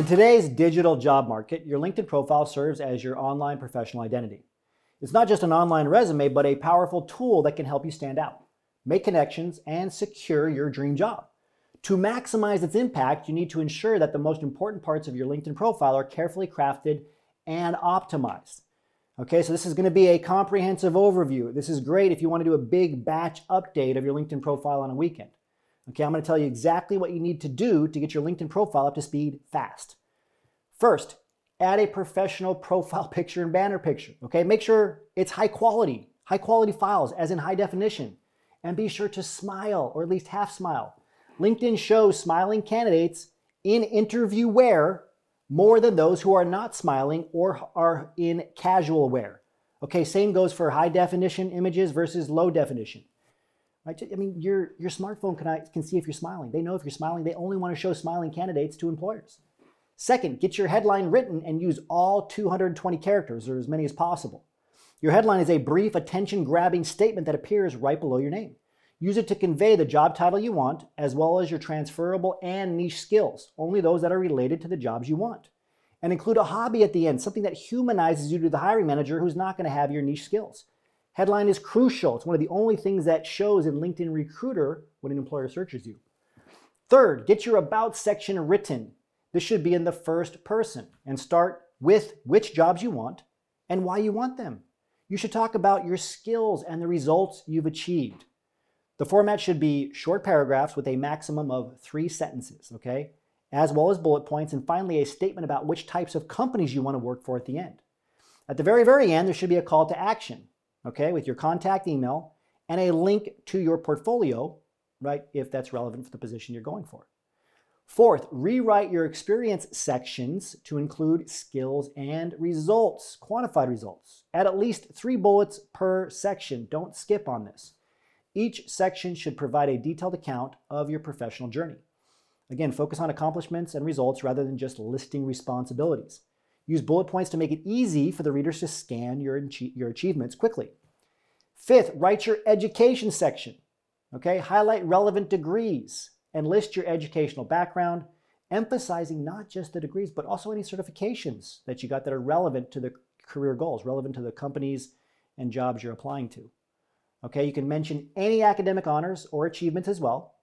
In today's digital job market, your LinkedIn profile serves as your online professional identity. It's not just an online resume, but a powerful tool that can help you stand out, make connections, and secure your dream job. To maximize its impact, you need to ensure that the most important parts of your LinkedIn profile are carefully crafted and optimized. Okay, so this is going to be a comprehensive overview. This is great if you want to do a big batch update of your LinkedIn profile on a weekend. Okay, I'm going to tell you exactly what you need to do to get your LinkedIn profile up to speed fast. First, add a professional profile picture and banner picture. Okay, make sure it's high quality, high quality files, as in high definition. And be sure to smile, or at least half smile. LinkedIn shows smiling candidates in interview wear more than those who are not smiling or are in casual wear. Okay, same goes for high definition images versus low definition. Right? I mean, your, your smartphone can, can see if you're smiling. They know if you're smiling. They only want to show smiling candidates to employers. Second, get your headline written and use all 220 characters or as many as possible. Your headline is a brief, attention grabbing statement that appears right below your name. Use it to convey the job title you want, as well as your transferable and niche skills, only those that are related to the jobs you want. And include a hobby at the end, something that humanizes you to the hiring manager who's not going to have your niche skills. Headline is crucial. It's one of the only things that shows in LinkedIn Recruiter when an employer searches you. Third, get your About section written. This should be in the first person and start with which jobs you want and why you want them. You should talk about your skills and the results you've achieved. The format should be short paragraphs with a maximum of three sentences, okay? As well as bullet points, and finally, a statement about which types of companies you want to work for at the end. At the very, very end, there should be a call to action okay, with your contact email and a link to your portfolio, right, if that's relevant for the position you're going for. Fourth, rewrite your experience sections to include skills and results, quantified results. Add at least three bullets per section. Don't skip on this. Each section should provide a detailed account of your professional journey. Again, focus on accomplishments and results rather than just listing responsibilities. Use bullet points to make it easy for the readers to scan your, your achievements quickly. Fifth, write your education section. Okay, highlight relevant degrees and list your educational background, emphasizing not just the degrees, but also any certifications that you got that are relevant to the career goals, relevant to the companies and jobs you're applying to. Okay, you can mention any academic honors or achievements as well.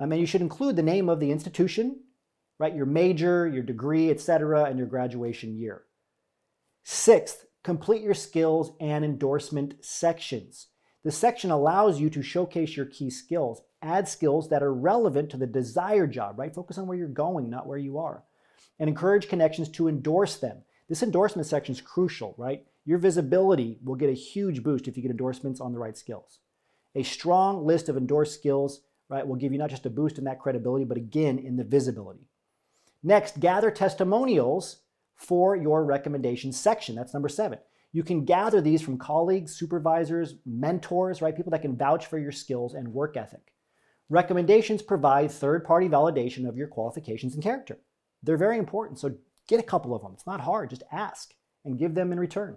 Um, and you should include the name of the institution right? Your major, your degree, etc., and your graduation year. Sixth, complete your skills and endorsement sections. The section allows you to showcase your key skills, add skills that are relevant to the desired job, right? Focus on where you're going, not where you are, and encourage connections to endorse them. This endorsement section is crucial, right? Your visibility will get a huge boost if you get endorsements on the right skills. A strong list of endorsed skills, right, will give you not just a boost in that credibility, but again in the visibility. Next, gather testimonials for your recommendations section. That's number seven. You can gather these from colleagues, supervisors, mentors, right? People that can vouch for your skills and work ethic. Recommendations provide third party validation of your qualifications and character. They're very important, so get a couple of them. It's not hard, just ask and give them in return.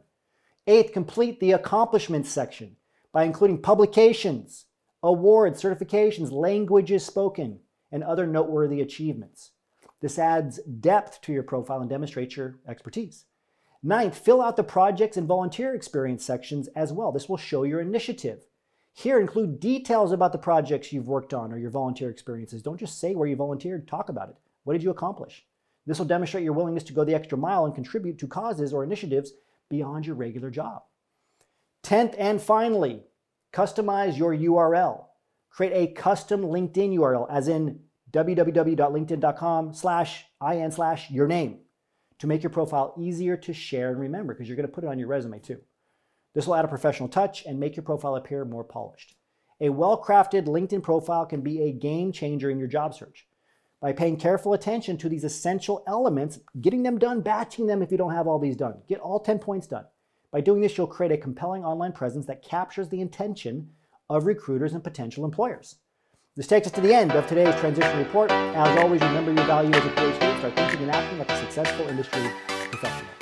Eighth, complete the accomplishments section by including publications, awards, certifications, languages spoken, and other noteworthy achievements. This adds depth to your profile and demonstrates your expertise. Ninth, fill out the projects and volunteer experience sections as well. This will show your initiative. Here, include details about the projects you've worked on or your volunteer experiences. Don't just say where you volunteered, talk about it. What did you accomplish? This will demonstrate your willingness to go the extra mile and contribute to causes or initiatives beyond your regular job. Tenth and finally, customize your URL. Create a custom LinkedIn URL, as in www.linkedin.com slash in slash your name to make your profile easier to share and remember because you're going to put it on your resume too. This will add a professional touch and make your profile appear more polished. A well crafted LinkedIn profile can be a game changer in your job search. By paying careful attention to these essential elements, getting them done, batching them if you don't have all these done, get all 10 points done. By doing this, you'll create a compelling online presence that captures the intention of recruiters and potential employers. This takes us to the end of today's transition report. As always, remember your value as a PhD. Start thinking and acting like a successful industry professional.